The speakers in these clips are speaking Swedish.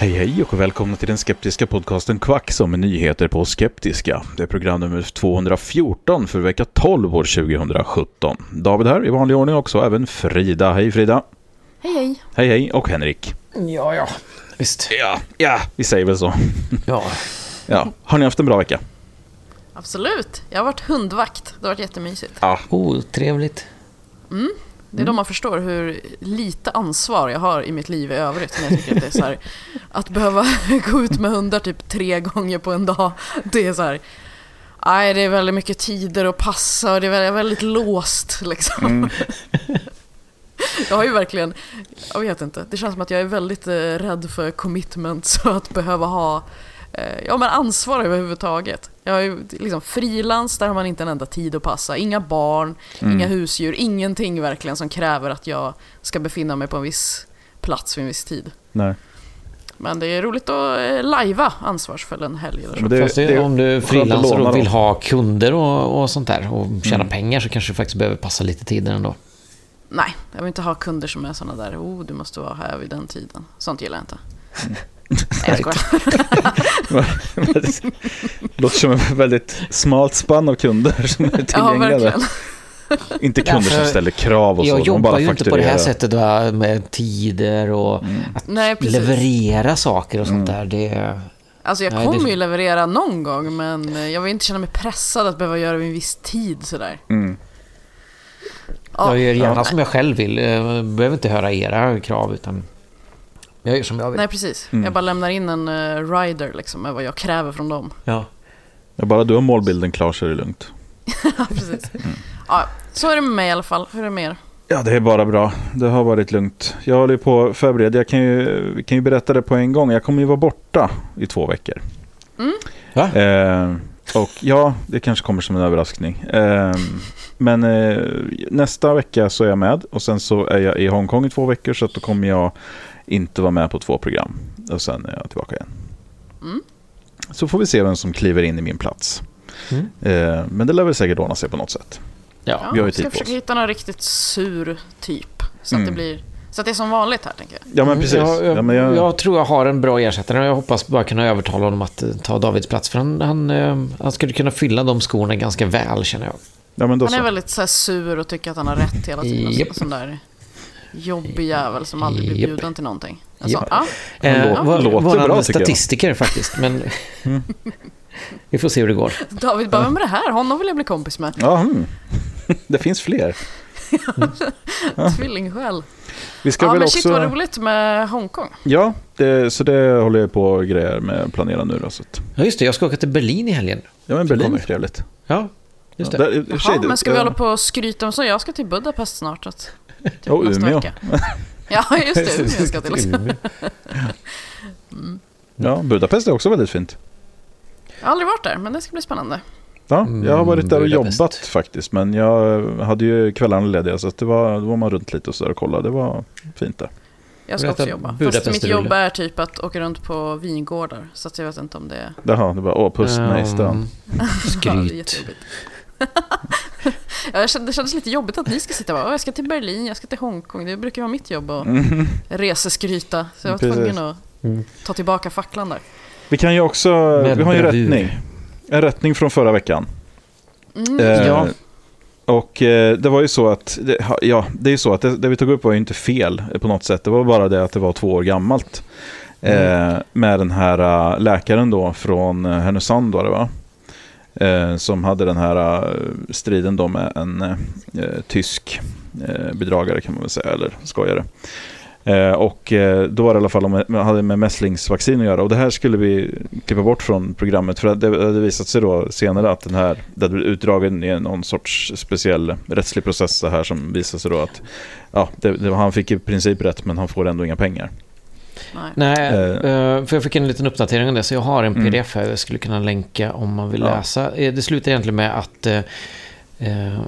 Hej hej och välkomna till den skeptiska podcasten Kvack som är nyheter på skeptiska. Det är program nummer 214 för vecka 12 år 2017. David här i vanlig ordning också, även Frida. Hej Frida! Hej hej! Hej hej och Henrik. Ja, ja, visst. Ja, ja, vi säger väl så. Ja, Ja, har ni haft en bra vecka? Absolut! Jag har varit hundvakt. Det har varit jättemysigt. Ja, otrevligt. Det är då man förstår hur lite ansvar jag har i mitt liv i övrigt. Men jag tycker att det är så här, att behöva gå ut med hundar typ tre gånger på en dag. Det är så här... Nej, det är väldigt mycket tider att passa och det är väldigt, väldigt låst liksom. Jag har ju verkligen, jag vet inte, det känns som att jag är väldigt eh, rädd för commitment så att behöva ha ja, men ansvar överhuvudtaget. Jag är liksom frilans, där har man inte en enda tid att passa. Inga barn, inga husdjur, ingenting verkligen som kräver att jag ska befinna mig på en viss plats vid en viss tid. nej. Men det är roligt att eh, lajva ansvarsfull en helg eller så. Det- Fast det, det om du frilansar och vill ha kunder och, och sånt där och tjäna pengar så kanske du faktiskt behöver passa lite tider ändå. Nej, jag vill inte ha kunder som är såna där, oh du måste vara här vid den tiden. Sånt gillar jag inte. Nej, jag skojar. Låter som ett väldigt smalt spann av kunder som är Ja, tillgängliga. verkligen. inte kunder som ställer krav och så. Jag de jobbar bara ju inte på det här sättet va, med tider och att Nej, leverera saker och sånt där. Det, Alltså jag det- kommer ju leverera någon gång men jag vill inte känna mig pressad att behöva göra det vid en viss tid sådär. Mm. Ja, jag gör gärna ja, som jag själv vill. Jag behöver inte höra era krav utan jag gör som jag vill. Nej precis, Mm. jag bara lämnar in en uh, rider liksom med vad jag kräver från dem. Ja. Ja, bara du har målbilden klar så är det lugnt. Ja precis. Ja, så är det med mig i alla fall. Hur är det med er? Ja, det är bara bra. Det har varit lugnt. Jag håller på att förbereda. Jag kan ju, vi kan ju berätta det på en gång. Jag kommer ju vara borta i två veckor. Va? Eh, och ja, det kanske kommer som en överraskning. Eh, men eh, nästa vecka så är jag med. Och sen så är jag i Hongkong i två veckor. Så att då kommer jag inte vara med på två program. Och sen är jag tillbaka igen. Mm. Så får vi se vem som kliver in i min plats. Mm. Eh, men det lär väl säkert ordna sig på något sätt. Ja. Vi har ju jag ska försöka hitta någon riktigt sur typ. Så att Mm. det blir så att det är som vanligt här tänker jag. Ja men precis. Jag, jag, ja, men jag, jag tror jag har en bra ersättare och jag hoppas bara kunna övertala honom att eh, ta Davids plats. För han, han, eh, han skulle kunna fylla de skorna ganska väl känner jag. ja, men då Han är så. väldigt så här sur och tycker att han har rätt hela tiden. Yep. Sån där jobbig jävel som aldrig blir bjuden till någonting. Japp. sån, ja. Eh, låter- vår- låter våran bra, tycker jag. statistiker faktiskt. Men vi får se hur det går. David bara, vem är det här? Honom vill jag bli kompis med. Ja, hmm. Det finns fler. Tvillingsjäl. Vi ska Ja väl men också... shit vad roligt med Hongkong. Ja, det, så det håller jag på och grejer med att planera nu. Då, så att, Ja just det, jag ska åka till Berlin i helgen. ja, men Berlin är trevligt. Ja, just det. Där, för sig, Jaha, men ska vi ja. hålla på och skryta om så? Jag ska till Budapest snart. Att, typ Och Umeå. Ja, just det. Umeå ska till. Umeå. Ja, Budapest är också väldigt fint. Jag har aldrig varit där, men det ska bli spännande. Ja, Mm, jag har varit där och jobbat faktiskt. Men jag hade ju kvällarna lediga så att det var, då var man runt lite och så där och kollade. Det var fint där. Jag ska också jobba. Fast Budapest mitt rulle. jobb är typ att åka runt på vingårdar. Så att jag vet inte om det är... Jaha, det var åh, puss, nej, Um, stan. Ja, det är Skryt. Ja, det kändes lite jobbigt att ni ska sitta och bara, "Åh, jag ska till Berlin, jag ska till Hongkong. Det brukar vara mitt jobb att Mhm. reseskryta. Så jag var Precis. tvungen att ta tillbaka facklan där. Vi kan ju också, Med vi har ju bravur. rättning. En rättning från förra veckan. Mm. Eh, Ja. Och eh, det var ju så att, det, ja, det är ju så att det, det vi tog upp var ju inte fel på något sätt. Det var bara det att det var två år gammalt. Eh, med den här eh, läkaren då från eh, Härnösand var det va? Eh, som hade den här eh, striden då med en eh, eh, tysk eh, bedragare kan man väl säga, eller skojare. Eh, och eh, då var det i alla fall om, hade med mässlingsvaccin att göra. Och det här skulle vi klippa bort från programmet. För det hade visat sig då senare att den här, det hade blivit utdragen i någon sorts speciell rättslig process det här som visade sig då att ja, det, det, han fick i princip rätt men han får ändå inga pengar. Nej. Nej, eh, för jag fick en liten uppdatering om det, så jag har en Mm. pdf här jag skulle kunna länka om man vill Ja. läsa. Eh, Det slutar egentligen med att eh, eh,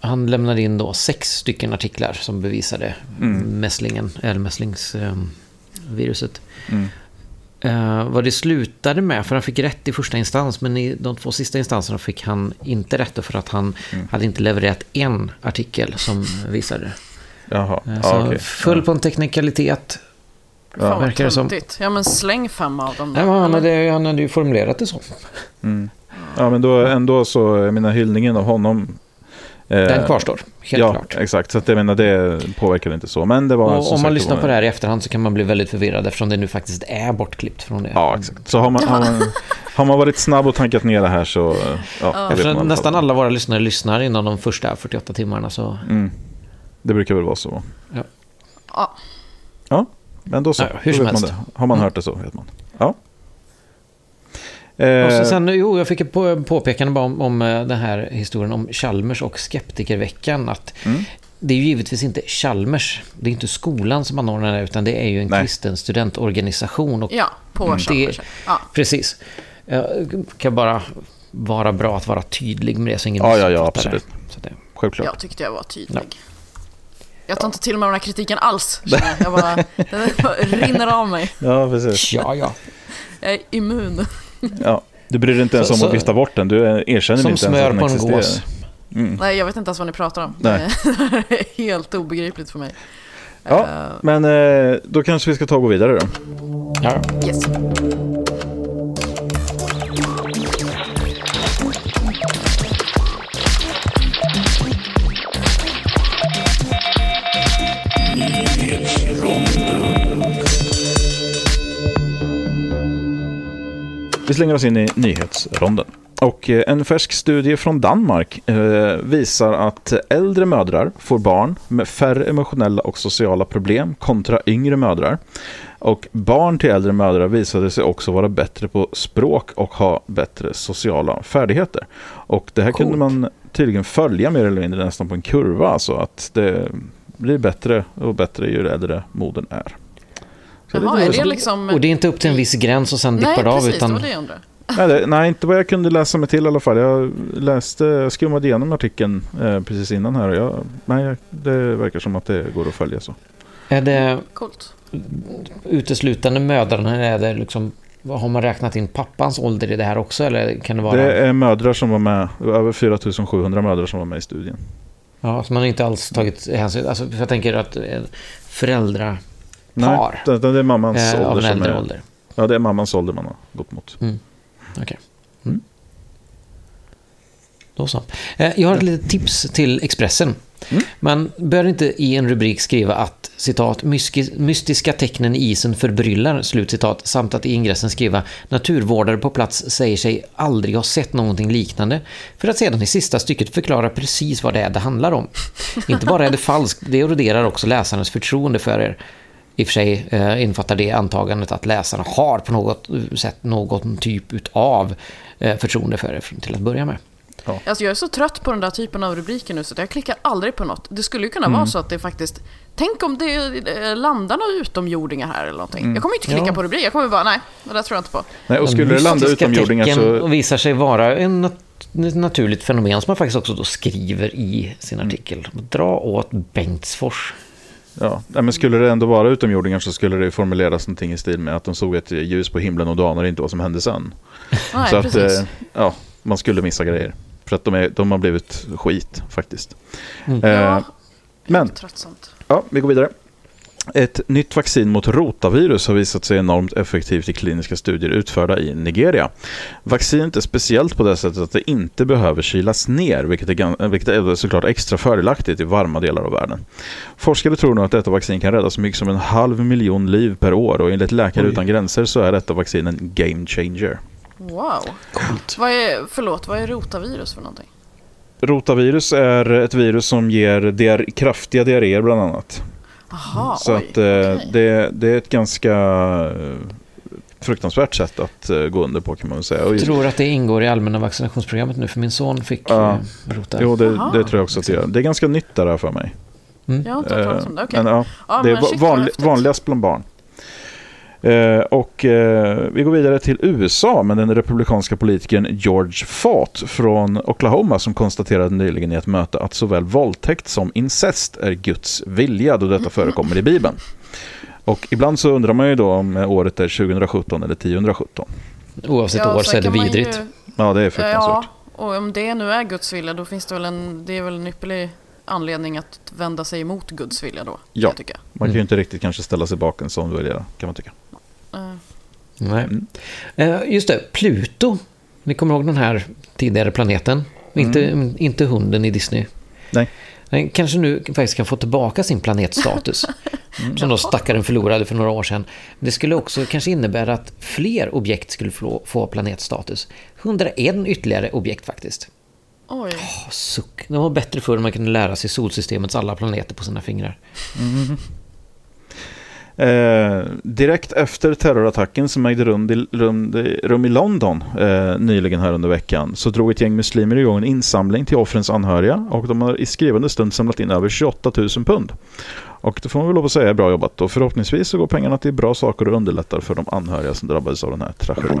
han lämnade in då sex stycken artiklar som bevisade Mm. mässlingen, eller mässlingsviruset. Mm. Eh, vad det slutade med, för han fick rätt i första instans, men i de två sista instanserna fick han inte rätt för att han Mm. hade inte levererat en artikel som visade det. Jaha, ja, så okej. full på en teknikalitet. Fan vad verkar det som. Ja men släng fem av dem. Nej, men han, hade, han hade ju formulerat det så. Mm. Ja, men då ändå så, jag menar hyllningen av honom. eh, Den kvarstår, helt ja, klart. exakt. Så att jag menar det påverkar inte så. Men det var Och om man sagt, lyssnar var- på det här i efterhand så kan man bli väldigt förvirrad eftersom det nu faktiskt är bortklippt från det. Ja, exakt. Så har man, har man, har man varit snabb och tankat ner det här så, ja, Eftersom nästan alla våra lyssnare lyssnar inom de första 48 timmarna så... Mm. Det brukar väl vara så. Ja, Men då så, Ja, hur då som vet man helst. det. Har man Mm. hört det så vet man. Ja. Och Eh, så sen, jo, jag fick ett på, påpekande bara om, om eh, den här historien om Chalmers och Skeptikerveckan. Att Mm. Det är ju givetvis inte Chalmers, det är inte skolan som anordnar det, utan det är ju en Nej. kristen studentorganisation. Och ja på Mm. Chalmers. Det- Ja. Precis. Jag kan bara vara bra att vara tydlig med det så ingen Ja, ja, ja, det. absolut. Så det. självklart. Jag tyckte jag var tydlig. Jag tar inte till mig den här kritiken alls. Jag, jag bara, den bara rinner av mig. Ja, precis. Ja, ja. Jag är immun. Ja. Du bryr dig inte ens Så- om så- att vifta bort den. Du erkänner Som inte ens smör att den på en existerar. gås. Mm. Nej, jag vet inte ens vad ni pratar om. Nej. Det är helt obegripligt för mig. Ja. Eh, Men eh, då kanske vi ska ta och gå vidare då. Ja. yes. Vi slänger oss in i nyhetsronden. Och eh, en färsk studie från Danmark eh, visar att äldre mödrar får barn med färre emotionella och sociala problem kontra yngre mödrar. Och barn till äldre mödrar visade sig också vara bättre på språk och ha bättre sociala färdigheter. Och det här Coolt. kunde man tydligen följa mer eller mindre nästan på en kurva. Alltså att det blir bättre och bättre ju äldre modern är. Jaha, det är det liksom... Och det är inte upp till en viss gräns och sen Nej, dippar det av, precis. utan Det var det jag undrade. Nej, det, nej, inte vad jag kunde läsa mig till i alla fall. Jag läste, jag skummade igenom artikeln eh, precis innan här. och Jag, nej, det verkar som att det går att följa så. är det Coolt. uteslutande mödrarna? eller Är det liksom, har man räknat in pappans ålder i det här också? Eller kan det vara... Det är mödrar som var med, över 4700 mödrar som var med i studien. Ja, så man har inte alls tagit hänsyn... Alltså, jag tänker att eh, föräldrapar Nej, det, det är mammans eh, av ålder en som äldre är, ålder. Ja, det är mammans ålder man har gått mot. Okej. Mm. Då så. Eh, Jag har ett litet tips till Expressen. Mm. Man bör inte i en rubrik skriva att citat "myski- mystiska tecknen i isen förbryllar slutcitat samt att i ingressen skriva naturvårdare på plats säger sig aldrig ha sett någonting liknande för att sedan i sista stycket förklara precis vad det är det handlar om. inte bara är det falskt, det eroderar också läsarens förtroende för er. I och för sig eh, infattar det antagandet att läsarna har på något sätt någon typ av eh, förtroende för er till att börja med. Alltså jag är så trött på den där typen av rubriker nu så att jag klickar aldrig på något. Det skulle ju kunna Mm. vara så att det faktiskt... Tänk om det eh, landar några utomjordingar här eller någonting. Jag kommer inte klicka Ja. på rubrik. Jag kommer bara, nej, det där tror jag inte på. Nej, och skulle det landa utomjordingar så... visar sig vara en naturligt fenomen som man faktiskt också då skriver i sin Mm. artikel. Dra åt Bengtsfors. Ja, men skulle det ändå vara utomjordingar så skulle det formuleras någonting i stil med att de såg ett ljus på himlen och då anade inte vad som hände sen. Nej, så att, precis. eh, ja, man skulle missa grejer. För att de, är, de har blivit skit faktiskt. Mm. Eh, ja, men, ja, vi går vidare. Ett nytt vaccin mot rotavirus har visat sig enormt effektivt i kliniska studier utförda i Nigeria. Vaccinet är speciellt på det sättet att det inte behöver kylas ner, vilket är, vilket är såklart extra fördelaktigt i varma delar av världen. Forskare tror nu att detta vaccin kan rädda så mycket som en halv miljon liv per år och enligt Läkare Oj. Utan Gränser så är detta vaccin en game changer. Wow. Coolt. Vad är, förlåt, vad är rotavirus för någonting? Rotavirus är ett virus som ger diar- kraftiga diarréer bland annat. Aha, Så oj. att eh, okej. det, det är ett ganska eh, fruktansvärt sätt att eh, gå under på kan man väl säga. Jag tror att det ingår i allmänna vaccinationsprogrammet nu, för min son fick Ja. rota. jo, det, det tror jag också att det gör. Det är ganska nytt där här för mig. Jag har inte hört talas om det. Okej. Men, ja, Ja, det är vanlig, vanligast bland barn. Eh, och eh, vi går vidare till USA med den republikanska politikern George Fott från Oklahoma som konstaterade nyligen i ett möte att såväl våldtäkt som incest är Guds vilja då detta förekommer i Bibeln. Och ibland så undrar man ju då om året är 2017 eller 1017. Oavsett år sen så är det vidrigt. Ju, Ja, det är fruktansvärt. ja, och om det nu är Guds vilja då finns det väl en, det är väl en ypperlig anledning att vända sig emot Guds vilja då. Ja. kan Jag tycker. Man kan ju inte riktigt kanske ställa sig bakom en sån vilja, kan man tycka. Nej. Mm. Eh, just det, Pluto. Ni kommer ihåg den här tidigare planeten? Inte, inte hunden i Disney. Nej. Den kanske nu faktiskt kan få tillbaka sin planetstatus. Som då stackaren förlorade för några år sedan. Det skulle också kanske innebära att fler objekt skulle få, planetstatus. 101 ytterligare objekt faktiskt. oj. Åh, suck. Det var bättre förr man kunde lära sig solsystemets alla planeter på sina fingrar. Eh, direkt efter terrorattacken som ägde rum, i- rum, rum i London eh, nyligen här under veckan så drog ett gäng muslimer igång en insamling till offrens anhöriga och de har i skrivande stund samlat in över 28 000 pund. Och det får man väl lov att säga är bra jobbat och förhoppningsvis så går pengarna till bra saker och underlättar för de anhöriga som drabbades av den här tragedin.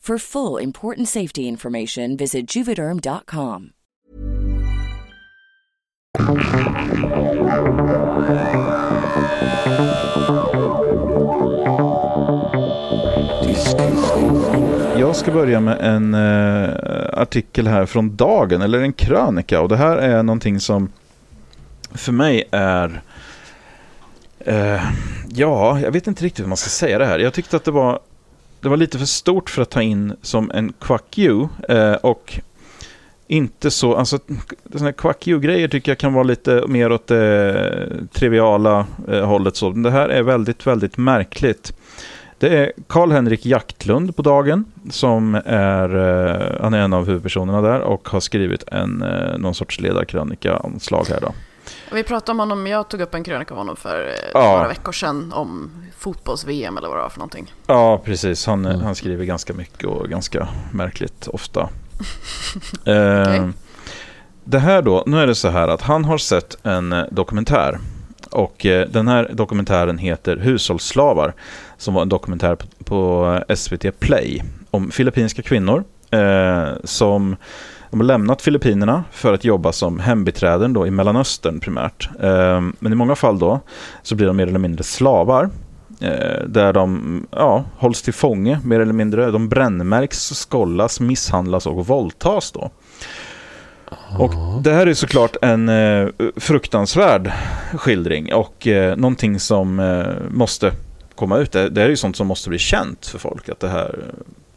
For full important safety information, visit juvederm.com. Jag ska börja med en eh, artikel här från dagen, eller en krönika. Och det här är någonting som för mig är... Eh, ja, jag vet inte riktigt hur man ska säga det här. Jag tyckte att det var, det var lite för stort för att ta in som en quack you. Eh, och inte så... Alltså, sådana här quack you-grejer tycker jag kan vara lite mer åt det eh, triviala eh, hållet. Så. Men det här är väldigt, väldigt märkligt. Det är Karl-Henrik Jaktlund på dagen som är, eh, han är en av huvudpersonerna där och har skrivit en, eh, någon sorts ledarkrönika-anslag här då. Vi pratade om honom, jag tog upp en krönika av honom för eh, Ja. några veckor sedan om fotbolls-VM eller vad det var för någonting. Ja, precis. Han, Mm. han skriver ganska mycket och ganska märkligt ofta. eh, Okej. Det här då, nu är det så här att han har sett en eh, dokumentär. Och eh, den här dokumentären heter Hushållsslavar. Som var en dokumentär på, på SVT Play. om filippinska kvinnor eh, som de har lämnat Filippinerna för att jobba som hembiträden då i Mellanöstern primärt. Eh, men i många fall då så blir de mer eller mindre slavar. Eh, där de ja, hålls till fånge mer eller mindre. De brännmärks, skollas, misshandlas och våldtas då. Och det här är såklart en eh, fruktansvärd skildring och eh, någonting som eh, måste komma ut. Det, det är ju sånt som måste bli känt för folk att det här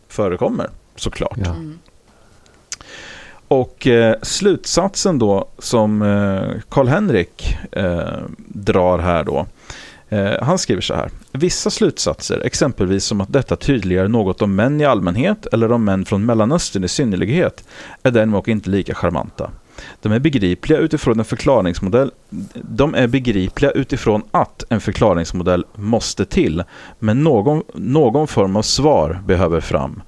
förekommer såklart. Ja. Mm. Och eh, slutsatsen då som eh, Karl-Henrik eh, drar här då. Eh, han skriver så här. Vissa slutsatser, exempelvis som att detta tydliggör något om män i allmänhet eller om män från Mellanöstern i synnerlighet, är däremot inte lika charmanta. De är begripliga utifrån en förklaringsmodell. De är begripliga utifrån att en förklaringsmodell måste till, men någon, någon form av svar behöver fram.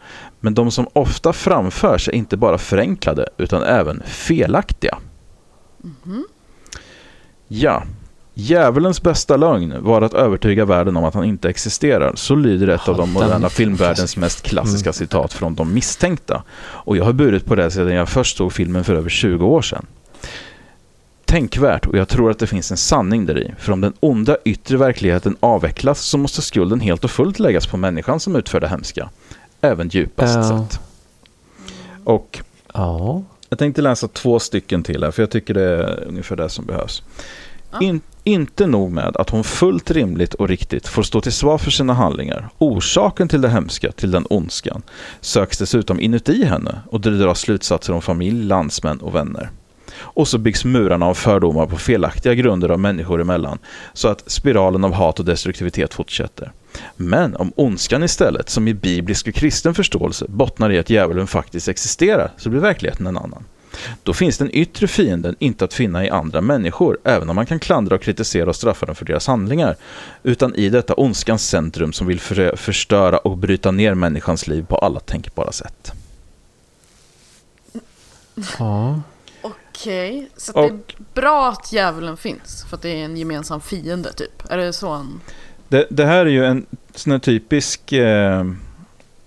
Men de som ofta framförs är inte bara förenklade utan även felaktiga. Ja. Djävulens bästa lögn var att övertyga världen om att han inte existerar. Så lyder ett av de moderna filmvärldens mest klassiska citat från De misstänkta. Och jag har burit på det sedan jag först såg filmen för över 20 år sedan. Tänkvärt och jag tror att det finns en sanning där i. För om den onda yttre verkligheten avvecklas så måste skulden helt och fullt läggas på människan som utför det hemska. Även djupast Ja. sett. Och Ja. jag tänkte läsa två stycken till här, för jag tycker det är ungefär det som behövs. In, inte nog med att hon fullt rimligt och riktigt får stå till svar för sina handlingar. Orsaken till det hemska, till den ondskan, söks dessutom inuti henne och det dras slutsatser om familj, landsmän och vänner. Och så byggs murarna av fördomar på felaktiga grunder av människor emellan, så att spiralen av hat och destruktivitet fortsätter. Men om ondskan istället, som i biblisk och kristen förståelse, bottnar i att djävulen faktiskt existerar, så blir verkligheten en annan. Då finns den yttre fienden inte att finna i andra människor, även om man kan klandra och kritisera och straffa dem för deras handlingar, utan i detta ondskans centrum som vill för förstöra och bryta ner människans liv på alla tänkbara sätt. ja. Okej, så att Och- det är bra att djävulen finns. För att det är en gemensam fiende typ. Är det så han... Det, det här är ju en sån här typisk, eh,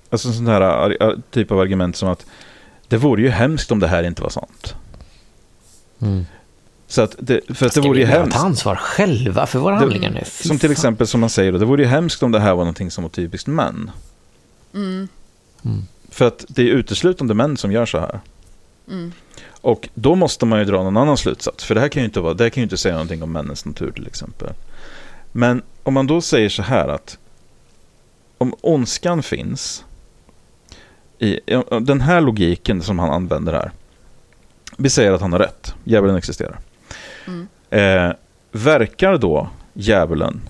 alltså en sån här ar- ar- typ av argument som att det vore ju hemskt om det här inte var sant. Mm. Så att det, för att det Ska vore vi ju hemskt. ta ansvar själva för våra Det- handlingar nu? Fy Som till fan. exempel som man säger då, det vore ju hemskt om det här var någonting som var typiskt män. Mm, För att det är uteslutande män som gör så här. Mm, Och då måste man ju dra någon annan slutsats. För det här kan ju inte, vara, det här kan ju inte säga någonting om männens natur till exempel. Men om man då säger så här att om ondskan finns i i- den här logiken som han använder här. Vi säger att han har rätt. Djävulen existerar. mm. Eh, verkar då djävulen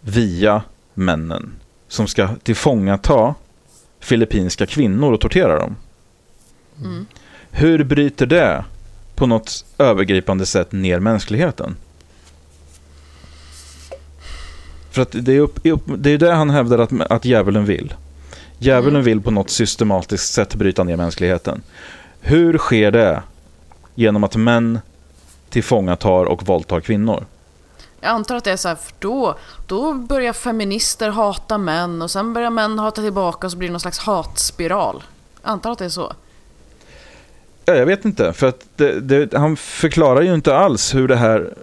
via männen som ska tillfångata filippinska kvinnor och tortera dem? Mm. Hur bryter det på något övergripande sätt ner mänskligheten? För att det är, upp, det är det han hävdar att, att djävulen vill. Djävulen Mm. vill på något systematiskt sätt bryta ner mänskligheten. Hur sker det? Genom att män tillfångatar och våldtar kvinnor. Jag antar att det är så här, för då, då börjar feminister hata män och sen börjar män hata tillbaka och så blir det någon slags hatspiral. Jag antar att det är så. Ja, jag vet inte, för att det, det, han förklarar ju inte alls hur det här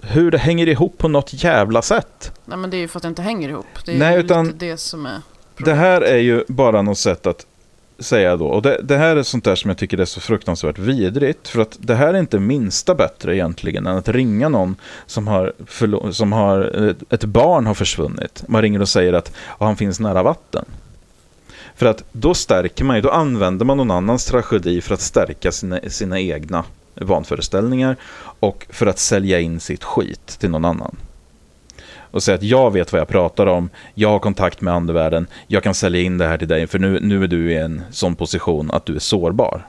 hur det hänger ihop på något jävla sätt. Nej men det är ju för att det inte hänger ihop. Det är Nej, utan- lite det som är... Det här är ju bara något sätt att säga då. Och det, det här är sånt där som jag tycker är så fruktansvärt vidrigt. För att det här är inte minsta bättre egentligen än att ringa någon som har, som har ett, ett barn har försvunnit. Man ringer och säger att han finns nära vatten. För att då stärker man ju, då använder man någon annans tragedi för att stärka sina, sina egna vanföreställningar och för att sälja in sitt skit till någon annan. Och säga att jag vet vad jag pratar om, jag har kontakt med andevärlden, jag kan sälja in det här till dig för nu, nu är du i en sån position att du är sårbar.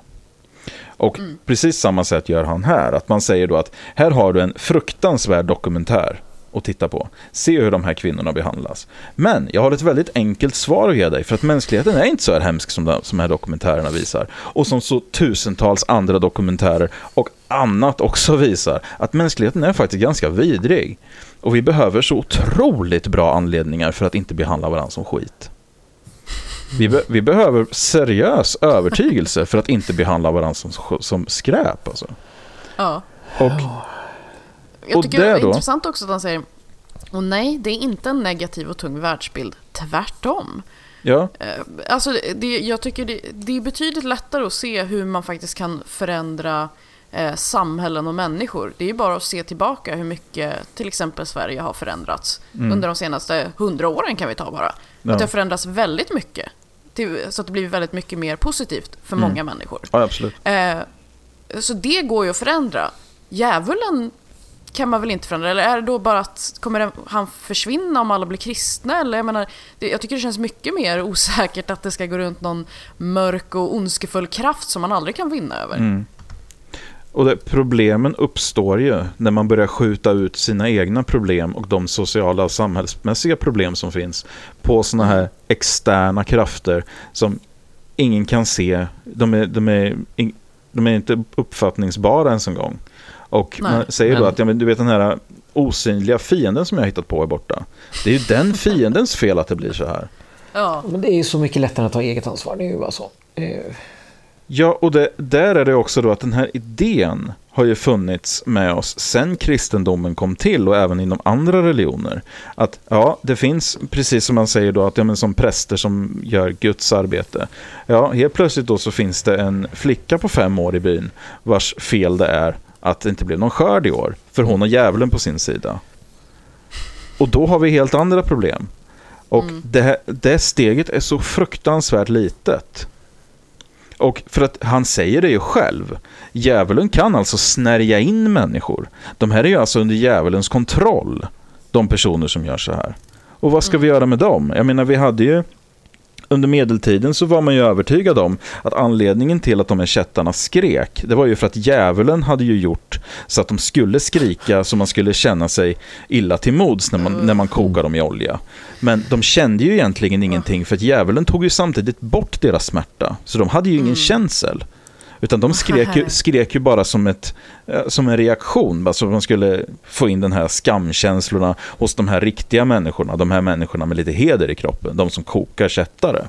Och precis samma sätt gör han här, att man säger då att här har du en fruktansvärd dokumentär att titta på. Se hur de här kvinnorna behandlas. Men jag har ett väldigt enkelt svar att ge dig, för att mänskligheten är inte så här hemsk som de, som här dokumentärerna visar. Och som så tusentals andra dokumentärer och annat också visar, att mänskligheten är faktiskt ganska vidrig. Och vi behöver så otroligt bra anledningar för att inte behandla varandra som skit. Vi, be, vi behöver seriös övertygelse för att inte behandla varandra som, som skräp. Alltså. Ja. Och, Jag tycker det det är då? intressant också att han säger och nej, det är inte en negativ och tung världsbild. Tvärtom. ja, Eh, Alltså, det, jag tycker det, det är betydligt lättare att se hur man faktiskt kan förändra eh, samhällen och människor. Det är ju bara att se tillbaka hur mycket till exempel Sverige har förändrats. Under de senaste hundra åren kan vi ta bara. Ja. Att det har förändrats väldigt mycket. Till, så att det blir väldigt mycket mer positivt för många människor. ja, absolut. Eh, så det går ju att förändra. Djävulen kan man väl inte förändra? Eller är det då bara att kommer han försvinna om alla blir kristna? Eller jag, menar, jag tycker det känns mycket mer osäkert att det ska gå runt någon mörk och ondskefull kraft som man aldrig kan vinna över. Mm. Och det, problemen uppstår ju när man börjar skjuta ut sina egna problem och de sociala och samhällsmässiga problem som finns på sådana här externa krafter som ingen kan se. De är, de är, de är inte uppfattningsbara ens en gång. Och Nej, man säger då men- att ja, men du vet den här osynliga fienden som jag har hittat på är borta. Det är ju den fiendens fel att det blir så här. Ja. Men det är ju så mycket lättare att ta eget ansvar. Det är ju bara så. Ja, och det, där är det också då att den här idén har ju funnits med oss sen kristendomen kom till och även inom andra religioner. Att ja, det finns, precis som man säger då, att ja, men som präster som gör Guds arbete. Ja, helt plötsligt då så finns det en flicka på fem år i byn vars fel det är att det inte blev någon skörd i år. För hon har djävulen på sin sida. Och då har vi helt andra problem. Och det, här, det steget är så fruktansvärt litet. Och för att han säger det ju själv. Djävulen kan alltså snärja in människor. De här är ju alltså under djävulens kontroll. De personer som gör så här. Och vad ska vi göra med dem? Jag menar, vi hade ju under medeltiden så var man ju övertygad om att anledningen till att de här kättarna skrek, det var ju för att djävulen hade ju gjort så att de skulle skrika så man skulle känna sig illa till mods när man, när man kokar dem i olja. Men de kände ju egentligen ingenting för att djävulen tog ju samtidigt bort deras smärta. Så de hade ju ingen känsel. Utan de skrek ju, skrek ju bara som, ett, eh, som en reaktion. Bara så att man skulle få in den här skamkänslorna hos de här riktiga människorna. De här människorna med lite heder i kroppen. De som kokar kättare.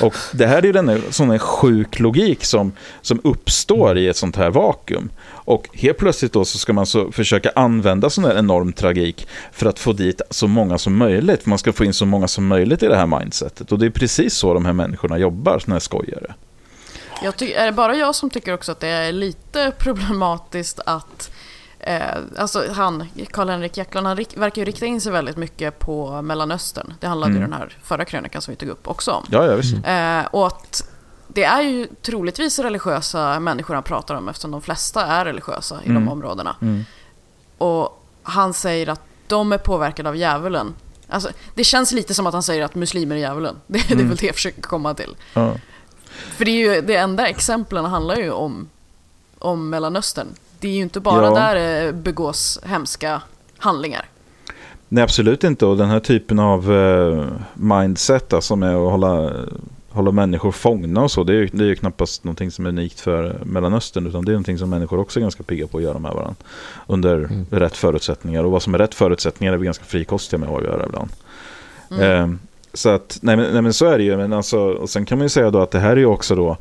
Och det här är ju den sån här sjuk logik som, som uppstår i ett sånt här vakuum. Och helt plötsligt då så ska man så försöka använda sån här enorm tragik för att få dit så många som möjligt. Man ska få in så många som möjligt i det här mindsetet. Och det är precis så de här människorna jobbar, såna här skojare. Jag ty- är det bara jag som tycker också att det är lite problematiskt att eh, alltså han, Karl-Henrik Jacklund, han rik- verkar ju rikta in sig väldigt mycket på Mellanöstern. Det handlade ju den här förra krönikan som vi tog upp också om. Ja, ja visst. Eh, och att det är ju troligtvis religiösa människor han pratar om eftersom de flesta är religiösa i de områdena. Och han säger att de är påverkade av djävulen. Alltså, det känns lite som att han säger att muslimer är djävulen. Det, det är väl det jag försöker komma till. Ja. För det är ju det enda exemplen handlar ju om, om Mellanöstern. Det är ju inte bara Ja. där det begås hemska handlingar. Nej, absolut inte. Och den här typen av eh, mindset som är att hålla, hålla människor fångna och så, det är, ju, det är ju knappast någonting som är unikt för Mellanöstern, utan det är någonting som människor också är ganska pigga på att göra med varandra. Under rätt förutsättningar. Och vad som är rätt förutsättningar är vi ganska frikostiga med att göra ibland. Eh, så att, nej men, nej men så är det ju. Men alltså, och sen kan man ju säga då att det här är ju också då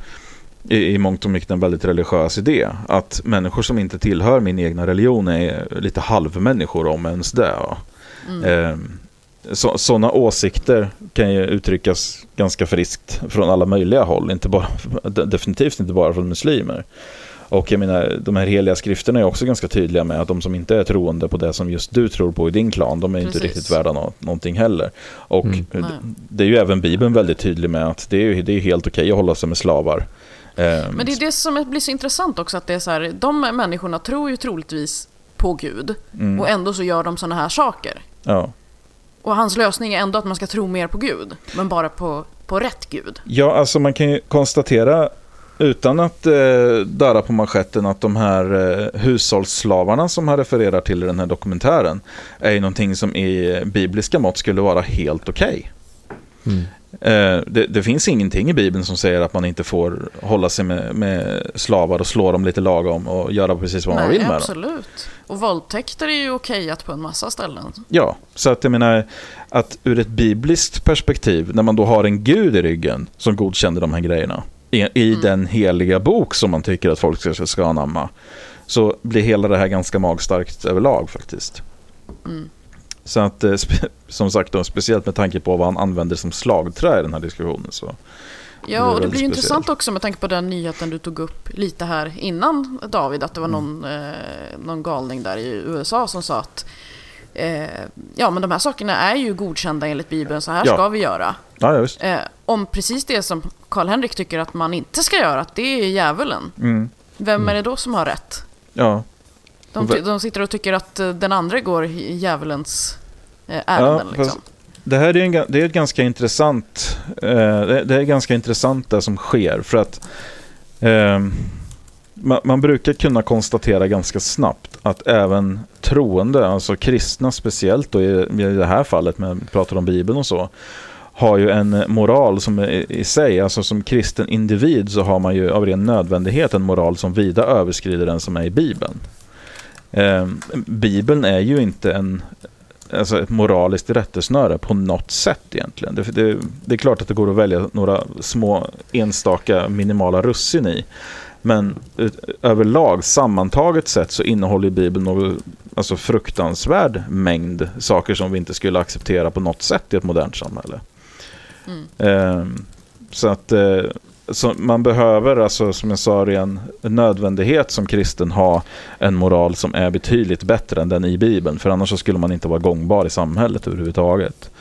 i, i mångt och mycket en väldigt religiös idé. Att människor som inte tillhör min egna religion är lite halvmänniskor om ens det. va. Eh, så, sådana åsikter kan ju uttryckas ganska friskt från alla möjliga håll. Inte bara, definitivt inte bara från muslimer. Och jag menar, de här heliga skrifterna är också ganska tydliga med att de som inte är troende på det som just du tror på i din klan, de är inte Precis. riktigt värda nå- någonting heller. Och Mm. det är ju även Bibeln väldigt tydlig med att det är, ju, det är helt okej att hålla sig med slavar. Eh, Men det är det som blir så intressant också, att det är så här, de människorna tror ju troligtvis på Gud Mm. och ändå så gör de sådana här saker. ja. Och hans lösning är ändå att man ska tro mer på Gud, men bara på, på rätt Gud. Ja, alltså man kan ju konstatera utan att eh, darra på manschetten att de här eh, hushållsslavarna som han refererar till i den här dokumentären är ju någonting som i bibliska mått skulle vara helt okej. Eh, det, det, finns ingenting i Bibeln som säger att man inte får hålla sig med, med slavar och slå dem lite lagom och göra precis vad Nej, man vill med absolut. dem. Och våldtäkter är ju okejat på en massa ställen. Ja, så att jag menar att ur ett bibliskt perspektiv, när man då har en gud i ryggen som godkände de här grejerna i, i mm. den heliga bok som man tycker att folk ska, ska anamma, så blir hela det här ganska magstarkt överlag faktiskt. Mm. Så att, eh, som sagt, då, speciellt med tanke på vad han använder som slagträ i den här diskussionen. Så ja, och det blir ju intressant också med tanke på den nyheten du tog upp lite här innan David, att det var mm. någon, mm. eh, någon galning där i USA som sa att eh, ja, men de här sakerna är ju godkända enligt Bibeln, så här ja. ska vi göra. Ja, eh, om precis det som Karl-Henrik tycker att man inte ska göra, att det är djävulen. Mm. Vem är mm. det då som har rätt? Ja. De, de sitter och tycker att eh, den andra går i djävulens eh, ärenden. Ja, liksom. Det här är, en, det är ett ganska intressant, eh, det är ganska intressant det som sker. För att eh, man, man, brukar kunna konstatera ganska snabbt att även troende, alltså kristna speciellt då i, i det här fallet, när vi pratar om Bibeln och så, har ju en moral som i sig, alltså som kristen individ så har man ju av ren nödvändighet en moral som vida överskrider den som är i Bibeln. Eh, Bibeln är ju inte en, alltså ett moraliskt rättesnöre på något sätt egentligen. Det, det, det, är klart att det går att välja några små enstaka minimala russin i. Men överlag, sammantaget sett, så innehåller Bibeln något alltså fruktansvärd mängd saker som vi inte skulle acceptera på något sätt i ett modernt samhälle. Mm. Eh, så att eh, så man behöver, alltså, som jag sa, ren nödvändighet som kristen ha en moral som är betydligt bättre än den i Bibeln. För annars skulle man inte vara gångbar i samhället överhuvudtaget.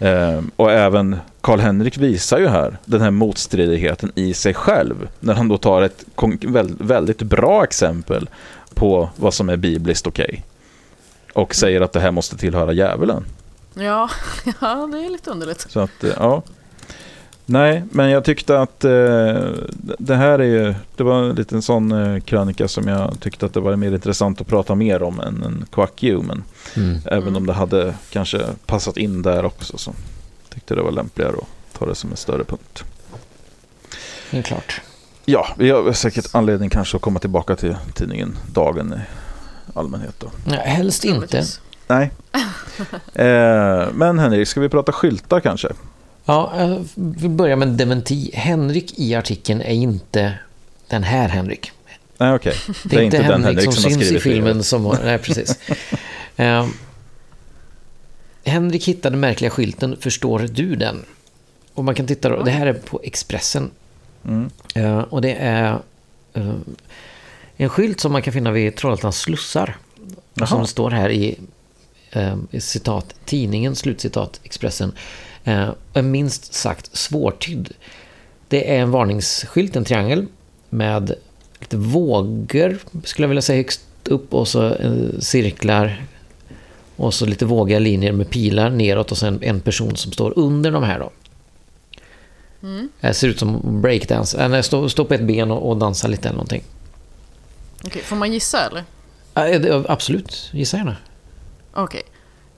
Eh, och även Karl-Henrik visar ju här den här motstridigheten i sig själv. När han då tar ett väldigt bra exempel på vad som är bibliskt okej. Okay. Och säger att det här måste tillhöra djävulen. Ja, ja det är lite underligt. Så att, ja. Nej, men jag tyckte att eh, det här är ju, det var en liten sån eh, krönika som jag tyckte att det var mer intressant att prata mer om än en Quack Human. Mm. Även mm. om det hade kanske passat in där också så tyckte det var lämpligare att ta det som en större punkt. Det är klart. Ja, vi har säkert anledning kanske att komma tillbaka till tidningen Dagen i allmänhet. Då. Ja, helst inte. Nej. Eh, men Henrik, ska vi prata skyltar kanske? Ja, vi börjar med en dementi. Henrik i artikeln är inte den här Henrik. Nej, okej. Okay. Det, är inte, inte Henrik, Henrik som, som syns i filmen. Som, nej, precis. uh, Henrik hittade märkliga skylten Förstår du den? Och man kan titta då, det här är på Expressen. Mm. Uh, och det är uh, en skylt som man kan finna vid Trollhättans slussar. Jaha. Som står här i, i citat tidningen, slutcitat Expressen är eh, minst sagt svårtydd. Det är en varningsskylt, en triangel med lite vågor, skulle jag vilja säga, högst upp och så eh, cirklar och så lite vågiga linjer med pilar neråt och sen en person som står under de här då. Mm. Det ser ut som breakdance. Han står, står på ett ben och, och dansar lite eller någonting. Okej, får man gissa eller? Absolut, gissa gärna. Okej.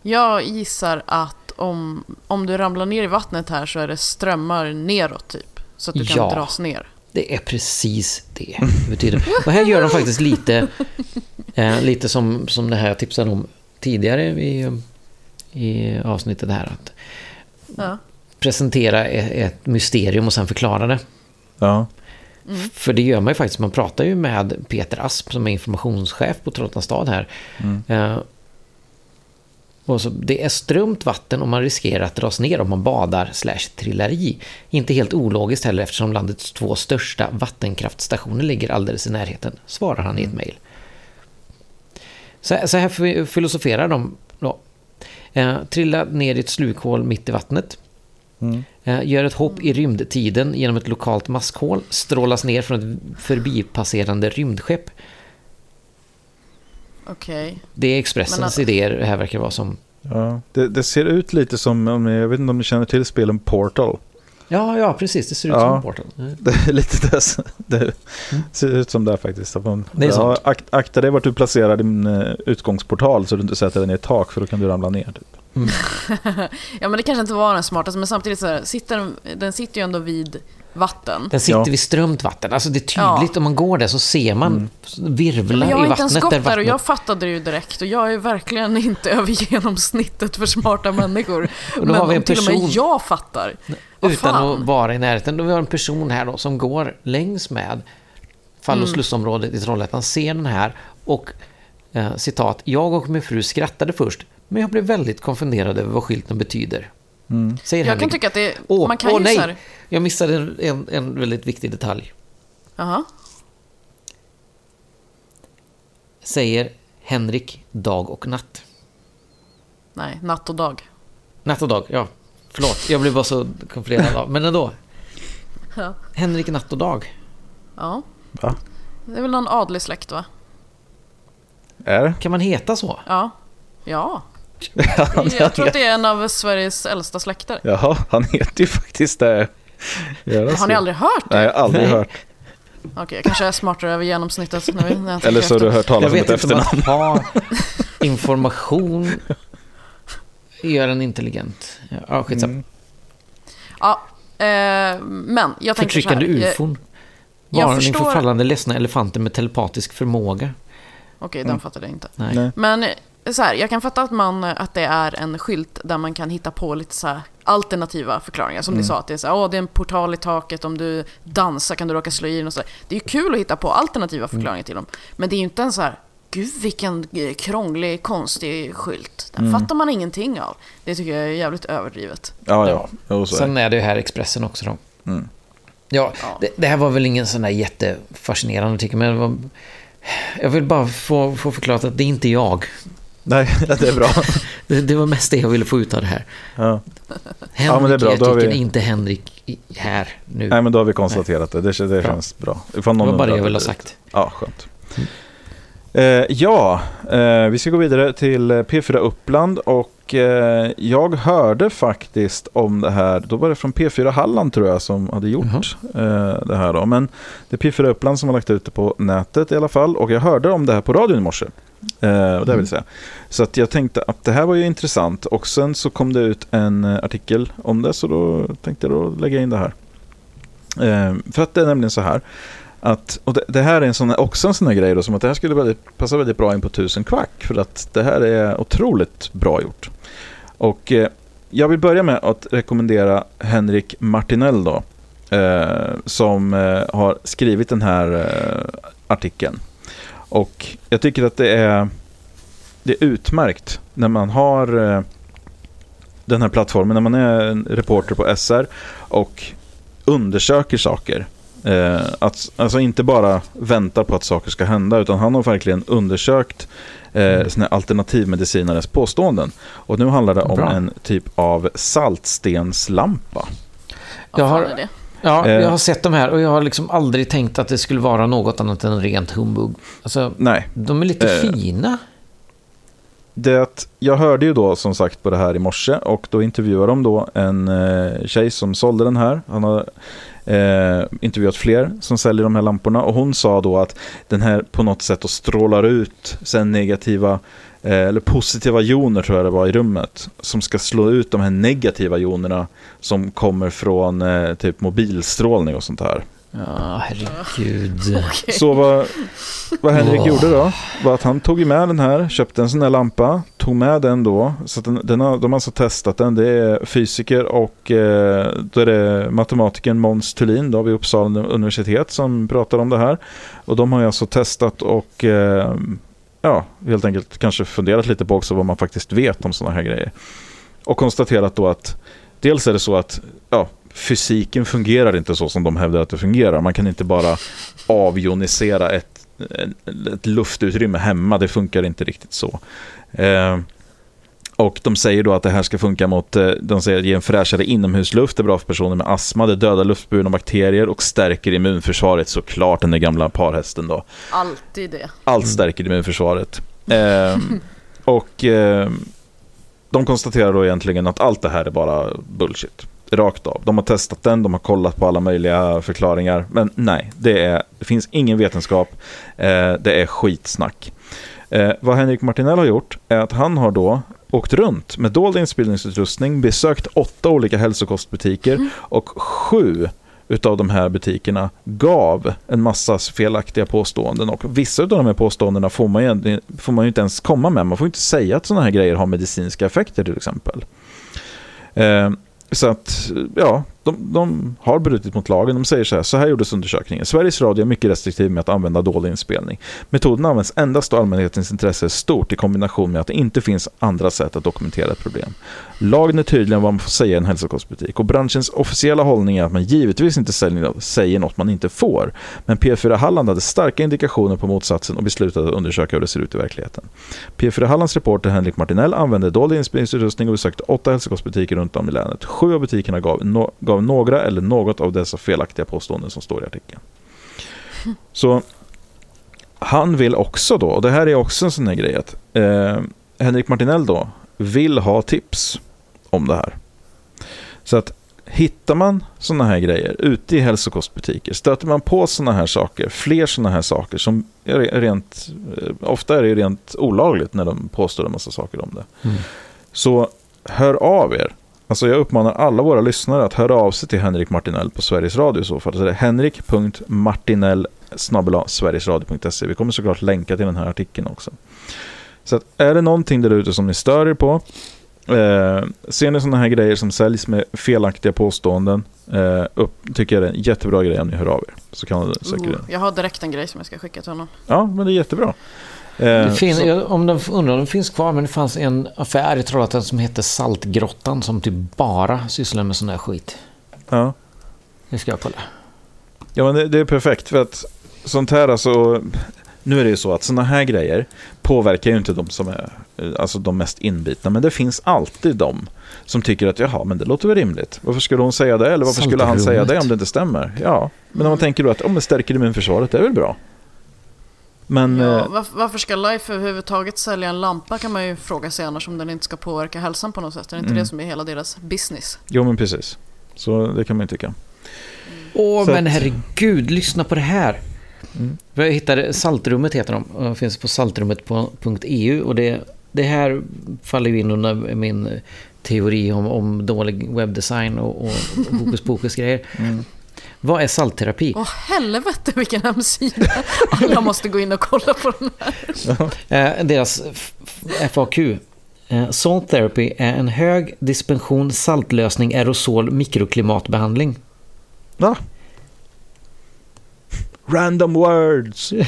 Jag gissar att om, om du ramlar ner i vattnet här så är det strömmar neråt typ. Så att du kan ja, dras ner. det är precis det det betyder. Och här gör de faktiskt lite, eh, lite som, som det här jag tipsade om tidigare i, i avsnittet här. Att ja. Presentera ett, ett mysterium och sen förklara det. Ja. Mm. För det gör man ju faktiskt. Man pratar ju med Peter Asp som är informationschef på Trollhättans stad här. Mm. Och så, det är strömt vatten och man riskerar att dras ner om man badar slash trillar i. Inte helt ologiskt heller eftersom landets två största vattenkraftstationer ligger alldeles i närheten, svarar han i ett mm. mejl. Så, så här filosoferar de då. Eh, trilla ner i ett slukhål mitt i vattnet. Mm. Eh, gör ett hopp i rymdtiden genom ett lokalt maskhål. Strålas ner från ett förbipasserande rymdskepp. Okay. Det är Expressens att... idéer det här verkar vara som. Ja, det, det, ser ut lite som, jag vet inte om ni känner till spelen Portal. Ja, ja, precis. Det ser ut ja, som Portal. Mm. Det är lite det, det ser ut som det faktiskt. man, det är ja, akta dig vart du placerar din uh, utgångsportal så du inte sätter den i ett tak för då kan du ramla ner. Typ. ja men det kanske inte var den smartaste, men samtidigt så här, sitter, den- den sitter ju ändå vid vatten. Den sitter Ja. vid strömt vatten. Alltså det är tydligt Ja. om man går där så ser man virvlar Men jag har i inte ens vattnet. gått där, och vattnet... jag fattade det ju direkt och jag är verkligen inte över genomsnittet för smarta människor. Och då Men har vi en om till och med person- jag fattar. Utan att vara i närheten. Då har vi en person här då som går längs med fall Mm. och slussområdet i Trollhättan, ser den här och eh, citat, jag och min fru skrattade först, men jag blev väldigt konfunderad över vad skylten betyder. Säger Jag kan tycka att det... Åh, man kan åh ju nej! här, Jag missade en, en, en väldigt viktig detalj. Jaha. Säger Henrik dag och natt. Nej, natt och dag. Natt och dag, ja. Förlåt, jag blev bara så konfunderad av. Men ändå. Ja. Henrik natt och dag. ja. Va? Det är väl någon adlig släkt va? Är Kan man heta så? Ja. Ja. han, Jag tror att det är en av Sveriges äldsta släkter. Jaha, han heter ju faktiskt det. Har ni aldrig hört det? Nej, jag har aldrig Nej. hört. Okej, jag kanske är smartare över genomsnittet när, vi, när jag Eller så har du hört talas Jag om ett vet inte om efternamn. att ha information gör en intelligent. Ja, skitsamma. Mm. Ja, eh, men jag tänker så här. Förtryckande ufon. jag Varning förstår- för fallande ledsna elefanter med telepatisk förmåga. Okej, den fattade jag inte. Nej. Nej. Men så här, jag kan fatta att, man, att det är en skylt där man kan hitta på lite så här alternativa förklaringar. Som ni sa, att det är, så här, Åh, det är en portal i taket, om du dansar kan du råka slå i den och så. Det är ju kul att hitta på alternativa förklaringar till dem. Men det är ju inte en så här, gud vilken eh, krånglig, konstig skylt. Den fattar man ingenting av. Det tycker jag är jävligt överdrivet. Ja, ja. Är. Sen är det ju här Expressen också då. Mm. Ja, Ja. det, det här var väl ingen sån där jättefascinerande artikel, men det var, jag vill bara få, få förklarat att det är inte jag. Nej, det är bra. Det, var mest det jag ville få ut av det här. Ja. Henrik men det är bra, då har vi- inte Henrik här nu. Nej, men då har vi konstaterat det. Det, det Bra. känns bra. Ifall det någon var bara det jag ville ha sagt. Ja, skönt. Eh, ja, eh, vi ska gå vidare till eh, P4 Uppland och eh, jag hörde faktiskt om det här, då var det från P4 Halland tror jag som hade gjort eh, det här då. Men det är P4 Uppland som har lagt ut det på nätet i alla fall och jag hörde om det här på radion i morse. Eh, och det vill säga. Så att jag tänkte att det här var ju intressant och sen så kom det ut en eh, artikel om det så då tänkte jag då lägga in det här. Eh, för att det är nämligen så här att, och det, det här är en sån, också en sån här grej då, som att det här skulle väldigt, passa väldigt bra in på tusen kvack. För att det här är otroligt bra gjort. Och eh, jag vill börja med att rekommendera Henrik Martinell då. Eh, som eh, har skrivit den här eh, artikeln. Och jag tycker att det är, det är utmärkt när man har eh, den här plattformen, när man är en reporter på SR och undersöker saker. Eh, att, alltså inte bara väntar på att saker ska hända utan han har verkligen undersökt eh, såna här alternativmedicinares påståenden. Och nu handlar det om Bra. en typ av saltstenslampa. Jag har-? Ja, Eh. jag har sett de här och jag har liksom aldrig tänkt att det skulle vara något annat än rent humbug. Alltså, Nej, de är lite Eh. fina. det jag hörde ju då som sagt på det här i morse och då intervjuade de då en eh, tjej som sålde den här. Han har eh, intervjuat fler som säljer de här lamporna och hon sa då att den här på något sätt då strålar ut sen negativa eller positiva joner tror jag det var i rummet som ska slå ut de här negativa jonerna som kommer från eh, typ mobilstrålning och sånt här. Ja, herregud. Så vad, vad Henrik Åh. gjorde då var att han tog med den här, köpte en sån här lampa, tog med den då. Så att den, den har, de har alltså testat den. Det är fysiker och eh, då är det matematikern Måns Thulin då vid Uppsala universitet som pratar om det här. Och de har ju alltså testat och eh, ja, helt enkelt kanske funderat lite på också vad man faktiskt vet om sådana här grejer. Och konstaterat då att dels är det så att ja, fysiken fungerar inte så som de hävdar att det fungerar. Man kan inte bara avionisera ett, ett luftutrymme hemma. Det funkar inte riktigt så. Eh, och de säger då att det här ska funka mot, eh, de säger att ge en fräschare inomhusluft, är bra för personer med astma, det dödar luftburna bakterier och stärker immunförsvaret såklart, den där gamla parhästen då. Alltid det. Allt stärker immunförsvaret. Eh, och eh, de konstaterar då egentligen att allt det här är bara bullshit. Rakt av. De har testat den, de har kollat på alla möjliga förklaringar. Men nej, det, är, det finns ingen vetenskap. Eh, det är skitsnack. Eh, vad Henrik Martinell har gjort är att han har då åkt runt med dold inspelningsutrustning, besökt åtta olika hälsokostbutiker och sju utav de här butikerna gav en massa felaktiga påståenden och vissa av de här påståendena får man, ju, får man ju inte ens komma med. Man får inte säga att sådana här grejer har medicinska effekter till exempel. Eh, så att, ja, de, de, har brutit mot lagen. De säger så här, så här gjordes undersökningen. Sveriges Radio är mycket restriktiv med att använda dålig inspelning. Metoden används endast då allmänhetens intresse är stort i kombination med att det inte finns andra sätt att dokumentera ett problem. Lagen är tydlig vad man får säga i en hälsokostbutik och branschens officiella hållning är att man givetvis inte säger något man inte får. Men P4 Halland hade starka indikationer på motsatsen och beslutade att undersöka hur det ser ut i verkligheten. P4 Hallands reporter Henrik Martinell använde dold inspelningsutrustning och besökte åtta hälsokostbutiker runt om i länet. Sju av butikerna gav, no gav några eller något av dessa felaktiga påståenden som står i artikeln. Så han vill också då, och det här är också en sån här grej att eh, Henrik Martinell då vill ha tips om det här. Så att hittar man sådana här grejer ute i hälsokostbutiker, stöter man på sådana här saker, fler sådana här saker som är rent, eh, ofta är det rent olagligt när de påstår en massa saker om det. Mm. Så hör av er Alltså jag uppmanar alla våra lyssnare att höra av sig till Henrik Martinell på Sveriges Radio i så fall. Så det är henrik.martinell sverigesradio.se. Vi kommer såklart länka till den här artikeln också. Så att är det någonting där ute som ni stör er på, eh, ser ni sådana här grejer som säljs med felaktiga påståenden, eh, upp, tycker jag det är en jättebra grej om ni hör av er. Så kan uh, jag har direkt en grej som jag ska skicka till honom. Ja, men det är jättebra. Eh, finns, jag, om den, undrar om den finns kvar, men det fanns en affär i Trollhättan som hette Saltgrottan som typ bara sysslar med sån där skit. Ja. Det ska jag kolla. Ja, men det, det är perfekt för att sånt här alltså... Nu är det ju så att sådana här grejer påverkar ju inte de som är alltså de mest inbitna. Men det finns alltid de som tycker att jaha, men det låter väl rimligt. Varför skulle hon säga det? Eller varför skulle han säga det om det inte stämmer? Ja, men om man tänker då att om det stärker immunförsvaret, det är väl bra. Men, ja, eh, varför, varför ska Life överhuvudtaget sälja en lampa kan man ju fråga sig annars om den inte ska påverka hälsan på något sätt. Är det inte mm. det som är hela deras business? Jo men precis. Så det kan man ju tycka. Åh mm. men herregud, lyssna på det här. Mm. Jag hittade Saltrummet heter de. De finns på saltrummet.eu och det, det här faller ju in under min teori om, om dålig webbdesign och, och hokus pokus grejer. Mm. Vad är saltterapi? Åh helvete vilken hemsida! Alla måste gå in och kolla på den här. Eh, deras FAQ. Eh, salt therapy är en hög dispension saltlösning aerosol mikroklimatbehandling. Va? Random words!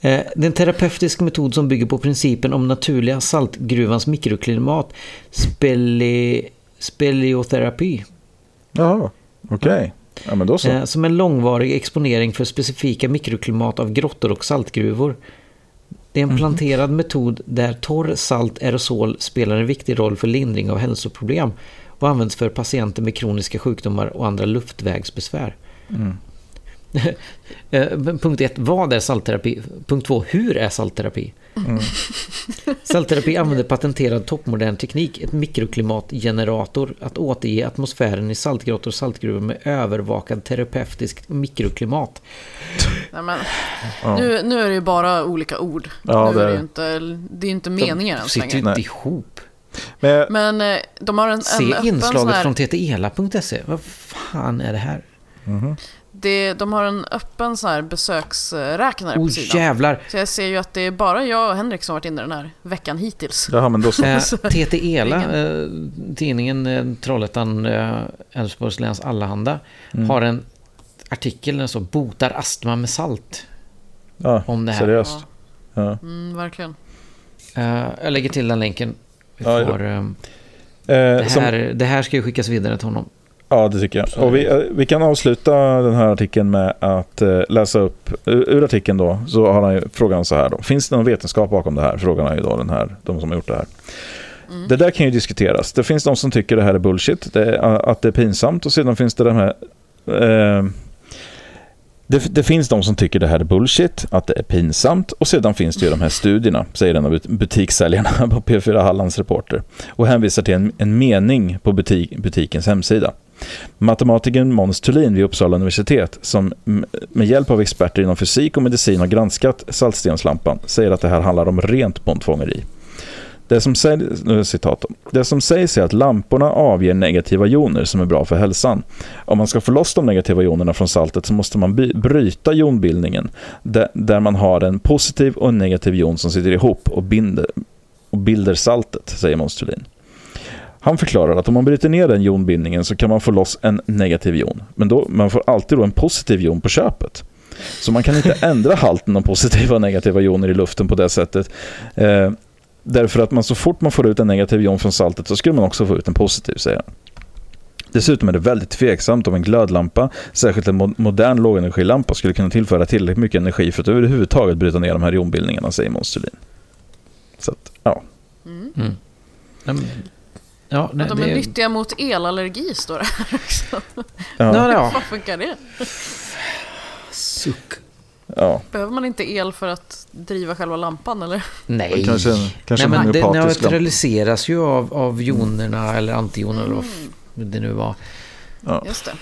Eh, det är en terapeutisk metod som bygger på principen om naturliga saltgruvans mikroklimat. Speli, speleoterapi. Jaha, okej. Okay. Ja, men då så. Eh, som en långvarig exponering för specifika mikroklimat av grottor och saltgruvor. Det är en mhm. planterad mm. metod där torr salt aerosol spelar en viktig roll för lindring av hälsoproblem och används för patienter med kroniska sjukdomar och andra luftvägsbesvär. Mm. Eh, punkt ett, vad är saltterapi? Punkt två, hur är saltterapi? Mm. Saltterapi använder patenterad toppmodern teknik, ett mikroklimatgenerator, att återge atmosfären i saltgrottor och saltgruvor med övervakad terapeutisk mikroklimat. Nej, men, ja. nu, nu är det ju bara olika ord. Ja, nu det är det ju inte, det är inte meningen ens längre. sitter inte ihop. Men, men eh, de har en, en Se inslaget här... från ttela.se. Vad fan är det här? Mm -hmm. Det, de har en öppen så här besöksräknare oh, på sidan. jävlar! Så jag ser ju att det är bara jag och Henrik som varit inne den här veckan hittills. Jaha, men då så. Eh, TT Ela, eh, tidningen eh, Trollhättan, eh, Älvsborgs läns Allehanda, mm. har en artikel där så botar astma med salt. Ja, om det här. seriöst. Ja. ja. Mm, verkligen. Eh, jag lägger till den länken. Vi får, ja, eh, det, här, som... det här ska ju skickas vidare till honom. Ja, det tycker jag. Och vi, eh, vi kan avsluta den här artikeln med att eh, läsa upp ur artikeln då. Så har han ju frågan så här då. Finns det någon vetenskap bakom det här? Frågan är ju då den här, de som har gjort det här. Mm. Det där kan ju diskuteras. Det finns de som tycker det här är bullshit, det att det är pinsamt och sedan finns det de här... Eh, det, det, finns de som tycker det här är bullshit, att det är pinsamt och sedan finns det ju de här studierna, säger en av butikssäljarna på P4 Hallands reporter och hänvisar till en, en mening på butik, butikens hemsida. Matematikern Måns Thulin vid Uppsala universitet, som med hjälp av experter inom fysik och medicin har granskat saltstenslampan, säger att det här handlar om rent bondfångeri. Det som, sägs, är citat det som sägs är att lamporna avger negativa joner som är bra för hälsan. Om man ska få loss de negativa jonerna från saltet så måste man bryta jonbildningen där, där man har en positiv och en negativ jon som sitter ihop och binder, och bilder saltet, säger Måns Thulin. Han förklarar att om man bryter ner den jonbildningen så kan man få loss en negativ jon. Men då, man får alltid då en positiv jon på köpet. Så man kan inte ändra halten av positiva och negativa joner i luften på det sättet. Eh, därför att man så fort man får ut en negativ jon från saltet så skulle man också få ut en positiv, säger han. Dessutom är det väldigt tveksamt om en glödlampa, särskilt en mo- modern lågenergilampa, skulle kunna tillföra tillräckligt mycket energi för att överhuvudtaget bryta ner de här jonbildningarna, säger Måns Thulin. Så att, ja. Mm. Mm. Ja, nej, Att de är det, nyttiga mot elallergi står det här också. ja. Hur funkar det? Suck. ja. Behöver man inte el för att driva själva lampan eller? Nej. Kanske en, kanske Nej, en men det neutraliseras ju av, av jonerna eller antionerna eller vad det nu var. Ja. Just det.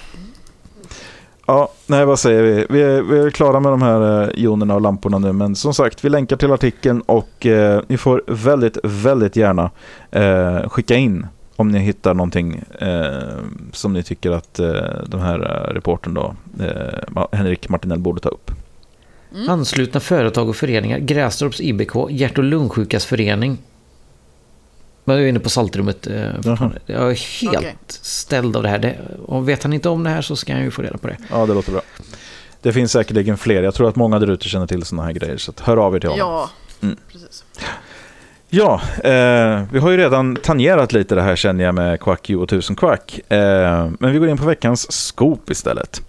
Ja, nej vad säger vi? Vi är, vi är klara med de här eh, jonerna och lamporna nu. Men som sagt, vi länkar till artikeln och eh, ni får väldigt, väldigt gärna eh, skicka in om ni hittar någonting eh, som ni tycker att eh, den här eh, reportern då, eh, Henrik Martinell borde ta upp. Mm. Anslutna företag och föreningar. Grästorps IBK, Hjärt och lungsjukas förening. Jag är inne på saltrummet. eh. Jag är helt Okej. ställd av det här. Det, och vet han inte om det här så ska han ju få reda på det. Ja, det låter bra. Det finns säkerligen fler. Jag tror att många där ute känner till sådana här grejer. Så att hör av er till honom. Ja, Mm. precis. Ja, eh, vi har ju redan tangerat lite det här känner jag med Quack och tusen Quack. Eh, men vi går in på veckans scoop istället.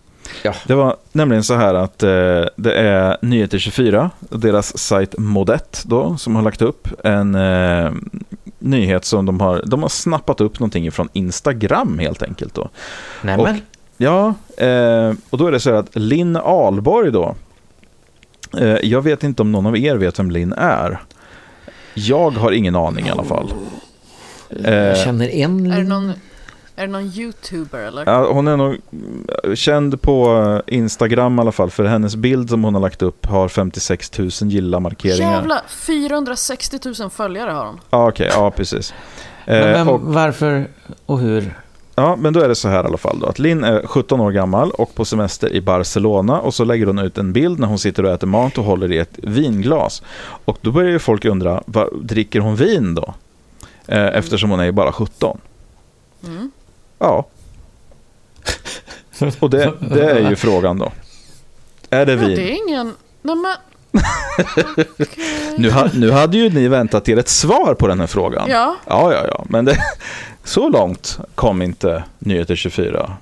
Ja. Det var nämligen så här att eh, det är Nyheter 24, deras sajt Modet då, som har lagt upp en eh, nyhet som de har, de har snappat upp någonting från Instagram helt enkelt då. Nej, Och-. Ja, eh, och då är det så här att Linn Alborg då, eh, jag vet inte om någon av er vet vem Linn är. Jag har ingen aning i alla fall. Jag Eh, känner en... Är det någon, är det någon youtuber eller? Ja, hon är nog mm, känd på eh, Instagram i alla fall, för hennes bild som hon har lagt upp har 56 000 gilla-markeringar. Jävla 460 000 följare har hon. Ja, okej, ja precis. Men Eh, vem, och, varför och hur? Ja, men då är det så här i alla fall då, att Linn är 17 år gammal och på semester i Barcelona och så lägger hon ut en bild när hon sitter och äter mat och håller i ett vinglas. Och då börjar ju folk undra, vad, dricker hon vin då? Eh, eftersom hon är ju bara 17. Mm. Ja. Och det, det är ju frågan då. Är det Ja, vin? det är ingen... Nej men... Okej. Nu, ha, nu hade ju ni väntat er ett svar på den här frågan. Ja, ja, ja. ja. Men det, så långt kom inte Nyheter 24.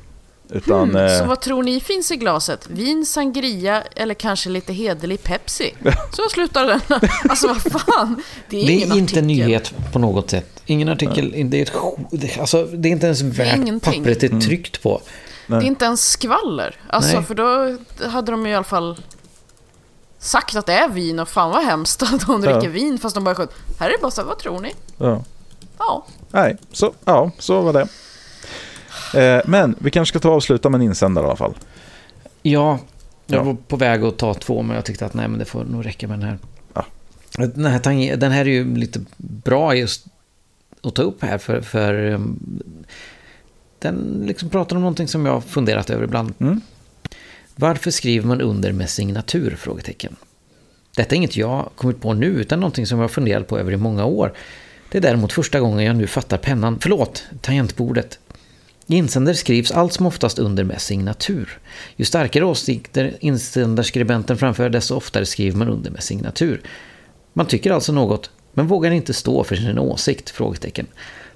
Utan, hmm. så eh, vad tror ni finns i glaset? Vin, sangria eller kanske lite hederlig Pepsi? Så slutar den. Alltså vad fan. Det är, Det är inte artikel. nyhet på något sätt. Ingen artikel. Det är, ett, alltså, det är inte ens värt ingenting. pappret det är tryckt på. Det är inte ens skvaller. Alltså Nej. för då hade de i alla fall sagt att det är vin och fan vad hemskt att de dricker Ja. vin fast de bara sköt. Här är det bara så här, vad tror ni? ja. Ja. Nej, så, ja, så var det. Eh, men vi kanske ska ta och avsluta med en insändare i alla fall. Ja, jag Ja. var på väg att ta två men jag tyckte att nej men det får nog räcka med den här. Ja. Den, här den här är ju lite bra just att ta upp här för, för um, den liksom pratar om någonting som jag har funderat över ibland. Mm. Varför skriver man under med signatur? Frågetecken. Detta är inget jag kommit på nu utan någonting som jag har funderat på över i många år. Det är däremot första gången jag nu fattar pennan, förlåt, tangentbordet. I insändare skrivs allt som oftast under med signatur. Ju starkare åsikter insändarskribenten framför, desto oftare skriver man under med signatur. Man tycker alltså något, men vågar inte stå för sin åsikt? Frågetecken.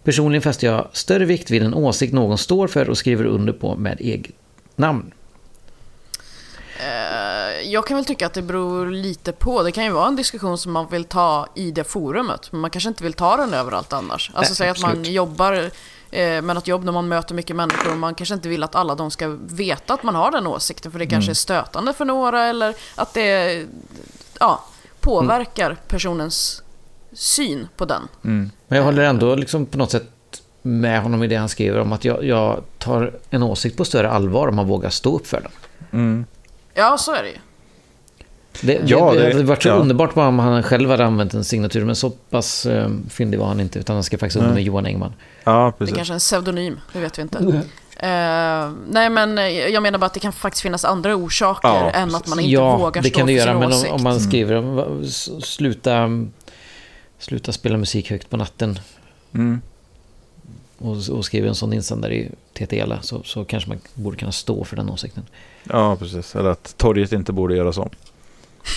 Personligen fäster jag större vikt vid en åsikt någon står för och skriver under på med eget namn. Uh. Jag kan väl tycka att det beror lite på. Det kan ju vara en diskussion som man vill ta i det forumet. Men man kanske inte vill ta den överallt annars. Alltså säg att man jobbar eh, med något jobb när man möter mycket människor och man kanske inte vill att alla de ska veta att man har den åsikten för det kanske är stötande för några eller att det ja, påverkar personens syn på den. Mm. Men jag håller ändå liksom på något sätt med honom i det han skriver om att jag, jag tar en åsikt på större allvar om man vågar stå upp för den. Mm. Ja, så är det ju. Det, Ja, det, det- det hade varit så ja. underbart bara om han själv hade använt en signatur, men så pass eh, fyndig var han inte, utan han ska faktiskt under Nej. Johan Engman. Ja, Det är precis. kanske är en pseudonym, det vet vi inte. Eh, nej, men jag menar bara att det kan faktiskt finnas andra orsaker Ja, än att man inte ja, vågar det stå kan det för göra, sin men om, åsikt. om man skriver om, sluta, sluta spela musik högt på natten Mm. och, och skriver en sån insändare i TTL så, så kanske man borde kunna stå för den åsikten. Ja, precis. Eller att torget inte borde göras om.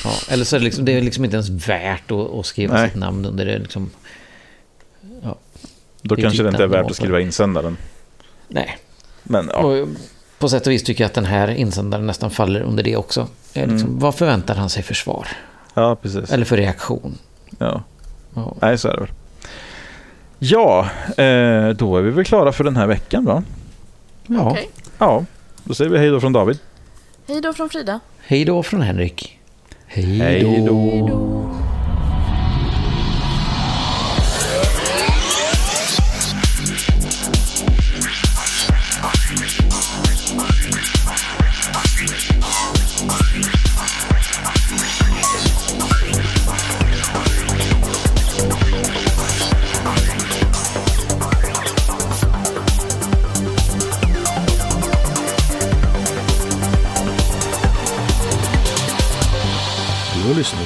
Ja, eller så är det, liksom, det är liksom inte ens värt att, att skriva Nej. sitt namn under det. Liksom, Då Det kanske typ det inte är värt att skriva insändaren. nej, Men ja, Och på sätt och vis tycker jag att den här insändaren nästan faller under det också. Liksom, Mm. Vad förväntar han sig för svar? ja precis. Eller för reaktion? Ja. Ja. Nej, så är det väl. Ja, eh, då är vi väl klara för den här veckan va? ja. Okej. Ja, då säger vi hej då från David. Hej då från Frida. Hej då från Henrik. Hej då.